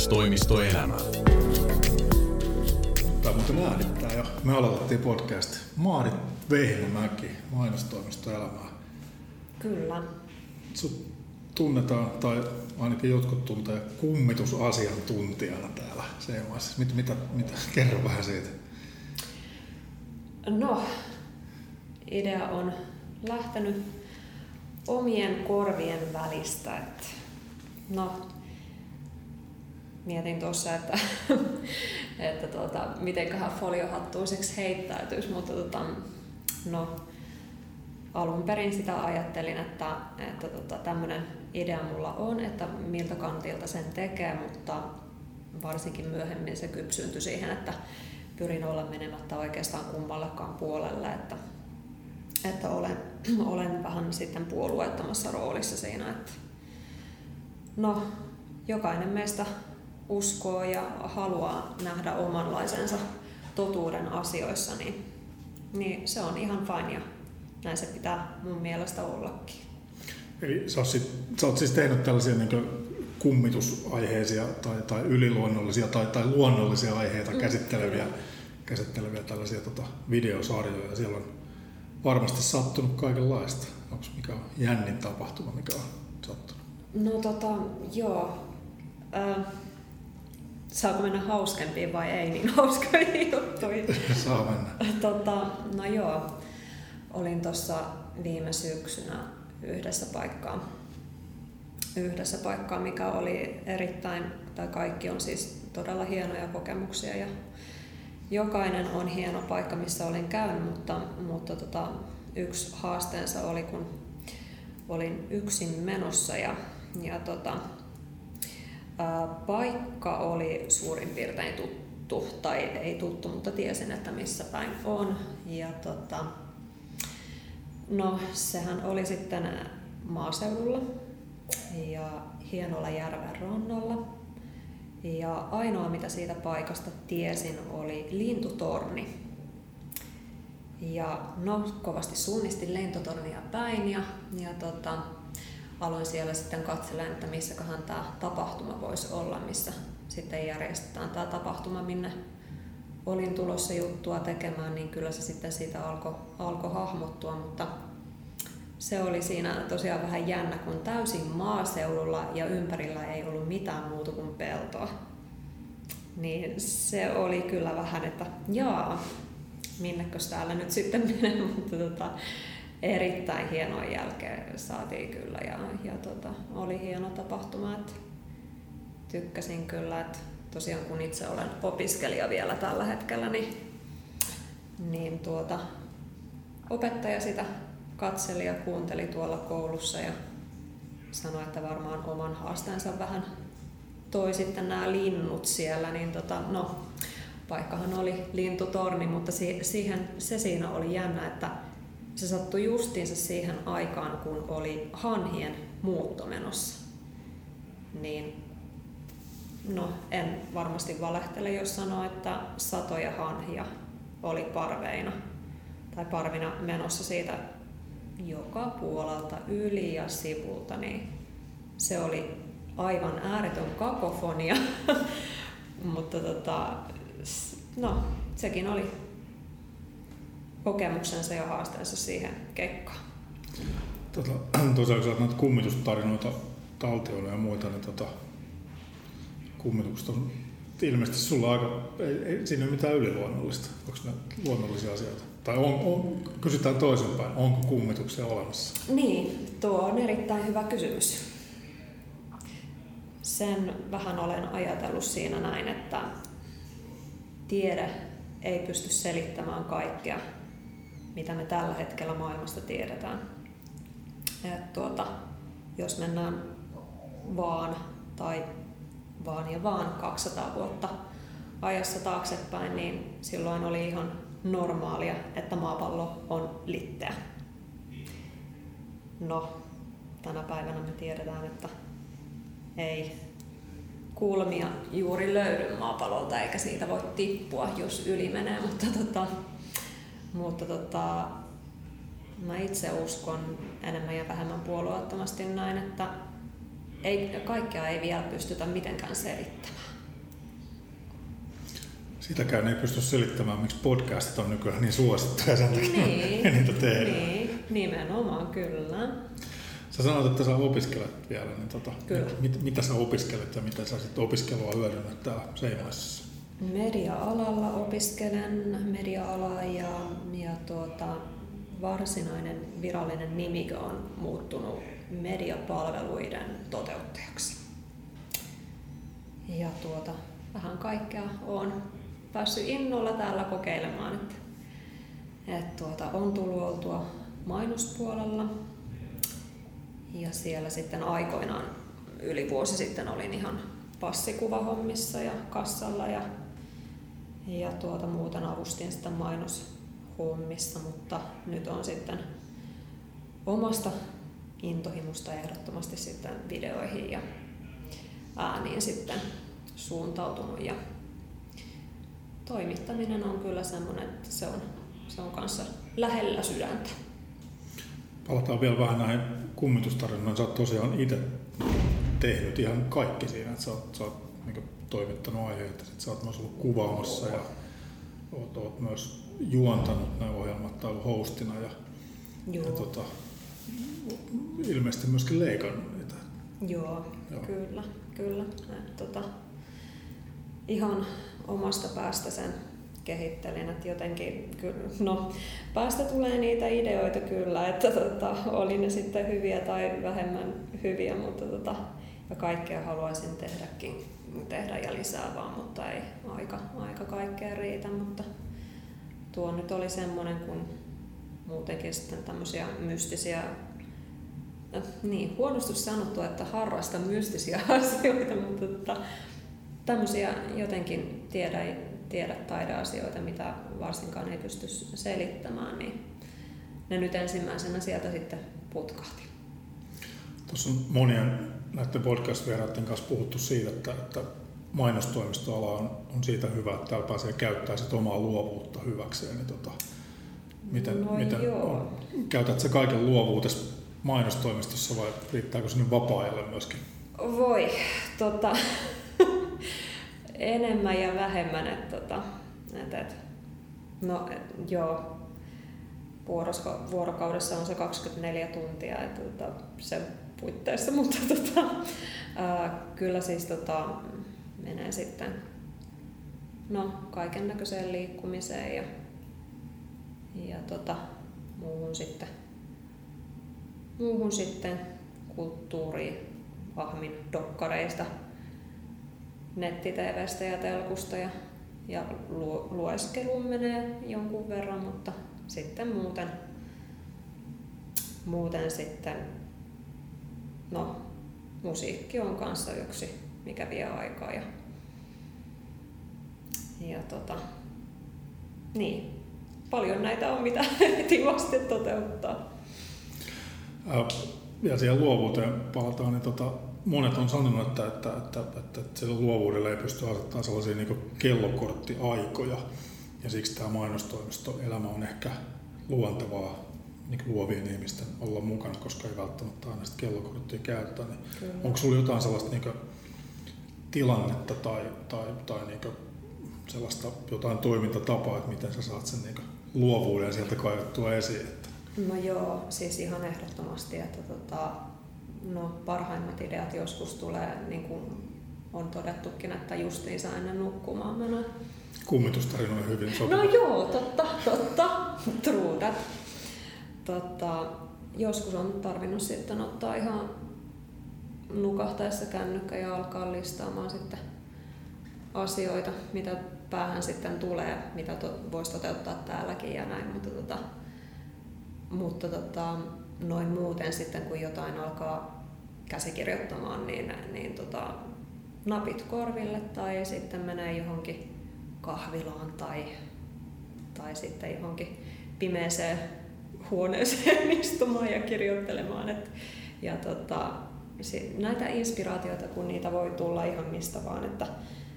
Mainostoimistoelämä. Tämä muuten äänittää jo. Me aloitettiin podcast. Maarit Vehmäki, mainostoimistoelämää. Kyllä. Sut tunnetaan, tai ainakin jotkut tuntee kummitusasiantuntijana täällä CMS. Mit, mitä, mitä, kerro vähän siitä. No, idea on lähtenyt omien korvien välistä. Että, no, mietin tuossa, että, että tuota, mitenköhän foliohattuiseksi heittäytyisi, mutta tuota, no, alun perin sitä ajattelin, että, että tota, tämmöinen idea mulla on, että miltä kantilta sen tekee, mutta varsinkin myöhemmin se kypsyyntyi siihen, että pyrin olla menemättä oikeastaan kummallekaan puolelle, että, että olen, olen vähän sitten puolueettomassa roolissa siinä, että no, jokainen meistä uskoo ja haluaa nähdä omanlaisensa totuuden asioissa, niin, niin se on ihan fine ja näin se pitää mun mielestä ollakin. Eli sä oot, sit, sä oot siis tehnyt tällaisia niin kummitusaiheisia tai, tai yliluonnollisia tai, tai luonnollisia aiheita mm. käsitteleviä, käsitteleviä tällaisia tota, videosarjoja. Siellä on varmasti sattunut kaikenlaista. Onko mikä on jännin tapahtuma, mikä on sattunut? No tota, joo. Äh, saako mennä hauskempiin vai ei niin hauskoihin juttuihin? Saa mennä. tota, no joo, olin tuossa viime syksynä yhdessä paikkaa, yhdessä paikkaa, mikä oli erittäin, tai kaikki on siis todella hienoja kokemuksia ja jokainen on hieno paikka, missä olin käynyt, mutta, mutta tota, yksi haasteensa oli, kun olin yksin menossa ja, ja tota, paikka oli suurin piirtein tuttu, tai ei tuttu, mutta tiesin, että missä päin on. Ja tota, No, sehän oli sitten maaseudulla ja hienolla järven rannalla. Ja ainoa mitä siitä paikasta tiesin oli lintutorni. Ja no, kovasti suunnistin lentotornia päin ja, ja tota, aloin siellä sitten katsella, että missäköhän tämä tapahtuma voisi olla, missä sitten järjestetään tämä tapahtuma, minne olin tulossa juttua tekemään, niin kyllä se sitten siitä alkoi alko hahmottua, mutta se oli siinä tosiaan vähän jännä, kun täysin maaseudulla ja ympärillä ei ollut mitään muuta kuin peltoa. Niin se oli kyllä vähän, että jaa, minnekös täällä nyt sitten menee, mutta tota, erittäin hienoa jälkeen saatiin kyllä ja, ja tota, oli hieno tapahtuma, että tykkäsin kyllä, että tosiaan kun itse olen opiskelija vielä tällä hetkellä, niin, niin tuota, opettaja sitä katseli ja kuunteli tuolla koulussa ja sanoi, että varmaan oman haasteensa vähän toi sitten nämä linnut siellä, niin tota, no, paikkahan oli lintutorni, mutta siihen, se siinä oli jännä, että se sattui justiinsa siihen aikaan, kun oli hanhien muutto menossa. Niin no, en varmasti valehtele, jos sanoo, että satoja hanhia oli parveina tai parvina menossa siitä joka puolelta yli ja sivulta, niin se oli aivan ääretön kakofonia. Mutta tota, no, sekin oli kokemuksensa ja haasteensa siihen keikkaan. Tota, tosiaan kun näitä kummitustarinoita taltioilla ja muita, niin tota, kummitukset on ilmeisesti sulla aika, ei, ei siinä ole mitään yliluonnollista. Onko ne luonnollisia asioita? Tai on, on, kysytään toisinpäin, onko kummituksia olemassa? Niin, tuo on erittäin hyvä kysymys. Sen vähän olen ajatellut siinä näin, että tiede ei pysty selittämään kaikkea, mitä me tällä hetkellä maailmasta tiedetään. Et tuota, jos mennään vaan tai vaan ja vaan 200 vuotta ajassa taaksepäin, niin silloin oli ihan normaalia, että maapallo on litteä. No, tänä päivänä me tiedetään, että ei kulmia juuri löydy maapallolta eikä siitä voi tippua, jos yli menee, mutta, tota, mutta tota, mä itse uskon enemmän ja vähemmän puolueettomasti näin, että ei, kaikkea ei vielä pystytä mitenkään selittämään. Sitäkään ei pysty selittämään, miksi podcastit on nykyään niin suosittuja sen takia niin, niitä tehdään. Niin, nimenomaan kyllä. Sä sanoit, että sä opiskelet vielä, niin tota, Kyllä. Mit, mitä sä opiskelet ja mitä sä sitten opiskelua hyödynnät täällä Seinäjoessa? Media-alalla opiskelen media-alaa ja, ja tuota, varsinainen virallinen nimikö on muuttunut mediapalveluiden toteuttajaksi. Ja tuota, vähän kaikkea on päässyt innolla täällä kokeilemaan. Että, että tuota, on tullut oltua mainospuolella ja siellä sitten aikoinaan yli vuosi sitten olin ihan passikuvahommissa ja kassalla ja, ja tuota, muuten avustin sitten mainoshommissa, mutta nyt on sitten omasta intohimosta ehdottomasti sitten videoihin ja ääniin sitten suuntautunut ja toimittaminen on kyllä semmoinen, että se on, se on kanssa lähellä sydäntä. Palataan vielä vähän näihin kummitustarinoihin. Sä oot tosiaan itse tehnyt ihan kaikki siinä, että sä oot, sä oot niin toimittanut aiheita, sit sä oot myös ollut kuvaamassa ja oot, oot myös juontanut nämä ohjelmat tai ollut hostina ja, Joo. ja tota, ilmeisesti myöskin leikannut niitä. Joo, Joo. kyllä, kyllä. Et, tota, ihan omasta päästä sen kehittelin, että jotenkin, no päästä tulee niitä ideoita kyllä, että tota, oli ne sitten hyviä tai vähemmän hyviä, mutta tota, ja kaikkea haluaisin tehdäkin, tehdä ja lisää vaan, mutta ei aika, aika kaikkea riitä, mutta tuo nyt oli semmoinen, kun muutenkin sitten tämmöisiä mystisiä äh, niin, huonosti sanottu, että harrasta mystisiä asioita, mutta tota, tämmöisiä jotenkin tiedä, tiedä taideasioita, mitä varsinkaan ei pysty selittämään, niin ne nyt ensimmäisenä sieltä sitten putkahti. Tuossa on monien näiden podcast-vieraiden kanssa puhuttu siitä, että, että mainostoimistoala on, on siitä hyvä, että täällä pääsee käyttää sit omaa luovuutta hyväkseen. Niin tota, miten, no miten on, käytät sä kaiken luovuutesi mainostoimistossa vai riittääkö sinne vapaa-ajalle myöskin? Voi, tota, enemmän ja vähemmän. Et, tota, et, et, no et, joo, vuorosko, vuorokaudessa on se 24 tuntia, että tota, sen puitteissa, mutta tota, ää, kyllä siis tota, menee sitten no, kaiken näköiseen liikkumiseen ja, ja tota, muuhun sitten, muuhun sitten kulttuuriin, ahmin dokkareista netti-TVstä ja telkusta ja, ja lu, lueskeluun menee jonkun verran, mutta sitten muuten, muuten sitten, no musiikki on kanssa yksi, mikä vie aikaa ja, ja tota, niin, paljon näitä on, mitä etivasti toteuttaa. Ja siihen luovuuteen palataan, niin tota, monet on sanonut, että, että, että, että, että sillä luovuudella ei pysty asettamaan sellaisia niin kellokorttiaikoja. Ja siksi tämä mainostoimisto elämä on ehkä luontevaa niin luovien ihmisten olla mukana, koska ei välttämättä aina sitä kellokorttia käyttää. Niin onko sinulla jotain sellaista niin tilannetta tai, tai, tai niin sellaista jotain toimintatapaa, että miten sä saat sen niin luovuuden sieltä kaivettua esiin? Että... No joo, siis ihan ehdottomasti, että tota, no, parhaimmat ideat joskus tulee, niin kuin on todettukin, että justiinsa ennen nukkumaan menoa. Kummitustarinoja hyvin sopii. No joo, totta, totta, true that. Totta, joskus on tarvinnut sitten ottaa ihan nukahtaessa kännykkä ja alkaa listaamaan sitten asioita, mitä päähän sitten tulee, mitä to, voisi toteuttaa täälläkin ja näin, mutta, tota, mutta tota, noin muuten sitten kun jotain alkaa käsikirjoittamaan, niin, niin tota, napit korville tai sitten menee johonkin kahvilaan tai, tai sitten johonkin pimeeseen huoneeseen istumaan ja kirjoittelemaan. Et, ja tota, näitä inspiraatioita, kun niitä voi tulla ihan mistä vaan, että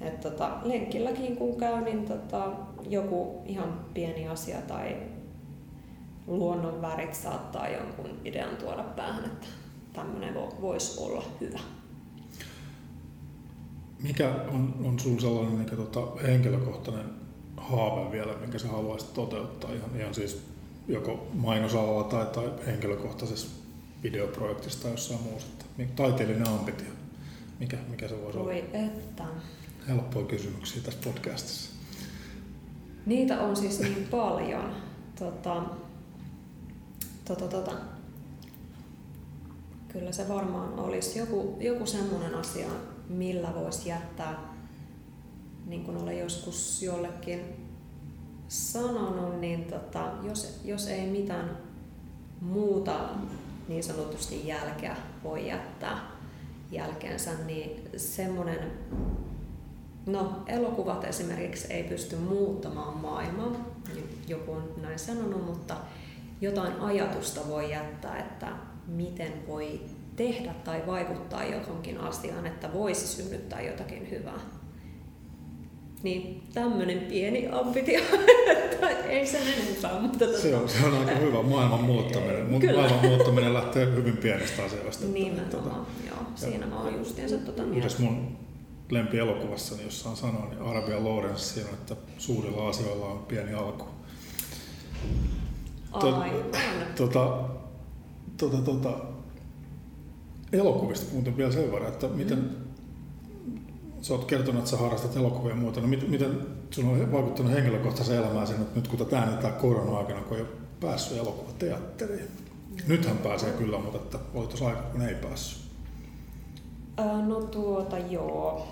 et tota, lenkkilläkin kun käy, niin tota, joku ihan pieni asia tai luonnon värit saattaa jonkun idean tuoda päähän. Että tämmöinen voisi olla hyvä. Mikä on, on sun sellainen niin, tota, henkilökohtainen haave vielä, minkä sä haluaisit toteuttaa ihan, ihan siis joko mainosalalla tai, tai henkilökohtaisessa videoprojektissa tai jossain muussa? Taiteellinen ambitio, mikä, mikä se voisi Voi olla? että. Helppoja kysymyksiä tässä podcastissa. Niitä on siis niin paljon. Tota, tota, tota. Kyllä se varmaan olisi joku, joku semmoinen asia, millä voisi jättää, niin kuin olen joskus jollekin sanonut, niin tota, jos, jos ei mitään muuta niin sanotusti jälkeä voi jättää jälkeensä, niin semmoinen, no elokuvat esimerkiksi ei pysty muuttamaan maailmaa, joku on näin sanonut, mutta jotain ajatusta voi jättää, että miten voi tehdä tai vaikuttaa johonkin asiaan, että voisi synnyttää jotakin hyvää. Niin tämmöinen pieni ambitio, ei sen enempää. Mutta tota... se, on, se on aika hyvä maailman muuttaminen. Kyllä. Maailman muuttaminen lähtee hyvin pienestä asioista. Nimenomaan, tuota, joo. Siinä mä oon justiinsa tuota mieltä. mun lempielokuvassani, jossa on sanoa, niin Arabia Lawrence siinä, että suurilla asioilla on pieni alku. Aivan. Tota, tota, tota, elokuvista muuten vielä sen verran, että miten, mm sä oot kertonut, että sä harrastat elokuvia ja muuta. No miten, miten sun on vaikuttanut henkilökohtaisen elämään sen, että nyt kun tätä äänetään korona-aikana, kun ei ole päässyt elokuvateatteriin? Nythän pääsee kyllä, mutta että oli tuossa aika, kun ei päässyt. No tuota joo.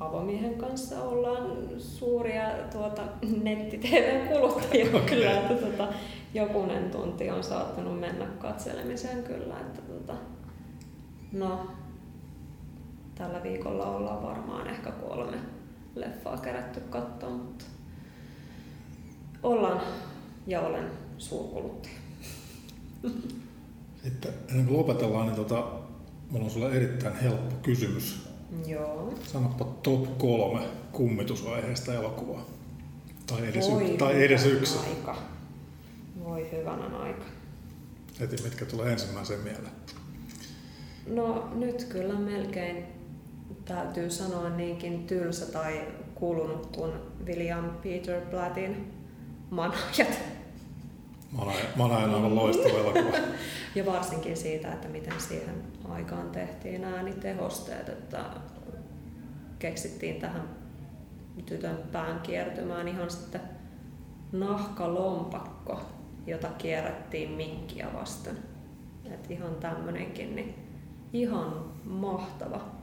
Avomiehen kanssa ollaan suuria tuota, netti-tv-kuluttajia okay. kyllä, että tuota, jokunen tunti on saattanut mennä katselemiseen kyllä. Että, tuota, no, tällä viikolla ollaan varmaan ehkä kolme leffaa kerätty katsoa, mutta ollaan ja olen suurkuluttaja. Sitten ennen kuin lopetellaan, niin tota, mulla on sulle erittäin helppo kysymys. Joo. Sanoppa top kolme kummitusaiheesta elokuvaa. Tai edes, Voi y- tai edes yksi. Aika. Voi hyvänen aika. Heti mitkä tulee ensimmäiseen mieleen? No nyt kyllä melkein täytyy sanoa niinkin tylsä tai kulunut kuin William Peter Blattin manajat. Manaja on aivan loistava elokuva. ja varsinkin siitä, että miten siihen aikaan tehtiin äänitehosteet, että keksittiin tähän tytön pään kiertymään ihan sitten nahkalompakko, jota kierrettiin mikkiä vasten. Et ihan tämmönenkin, niin ihan mahtava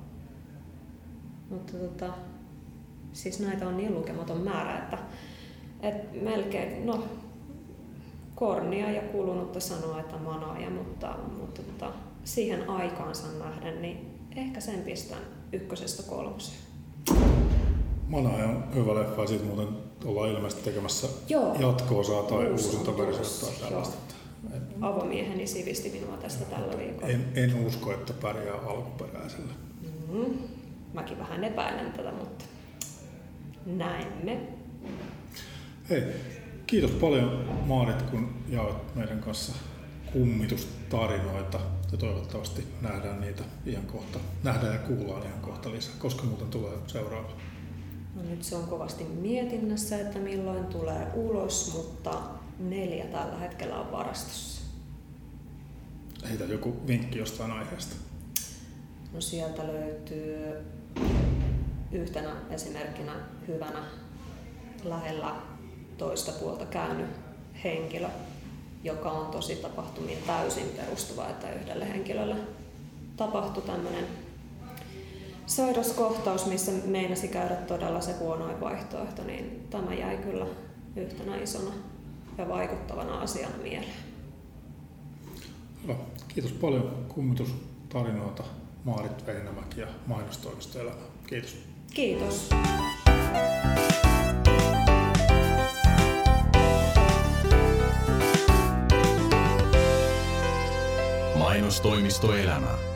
mutta tota, siis näitä on niin lukematon määrä, että, että melkein, no kornia ja kulunutta sanoa, että manaaja, mutta, mutta tota, siihen aikaansa nähden, niin ehkä sen pistän ykkösestä kolmoseen. Manaaja on hyvä leffa ja siitä muuten ollaan ilmeisesti tekemässä Joo. jatko-osaa tai uusinta versiota tai tällaista. Avomieheni sivisti minua tästä tällä viikolla. En, en usko, että pärjää alkuperäisellä. Mm-hmm. Mäkin vähän epäilen tätä, mutta näemme. Hei, kiitos paljon Maarit, kun jaoit meidän kanssa kummitustarinoita ja toivottavasti nähdään niitä ihan kohta, nähdään ja kuullaan ihan kohta lisää. Koska muuten tulee seuraava? No nyt se on kovasti mietinnässä, että milloin tulee ulos, mutta neljä tällä hetkellä on varastossa. Heitä joku vinkki jostain aiheesta. No sieltä löytyy yhtenä esimerkkinä hyvänä lähellä toista puolta käynyt henkilö, joka on tosi tapahtumiin täysin perustuva, että yhdelle henkilölle tapahtui tämmöinen sairaskohtaus, missä meinasi käydä todella se huonoin vaihtoehto, niin tämä jäi kyllä yhtenä isona ja vaikuttavana asiana mieleen. Hyvä. Kiitos paljon kummitustarinoita Maarit Väinämäki ja mainostoimisto Elämä. Kiitos. Kiitos. Mainostoimisto Elämä.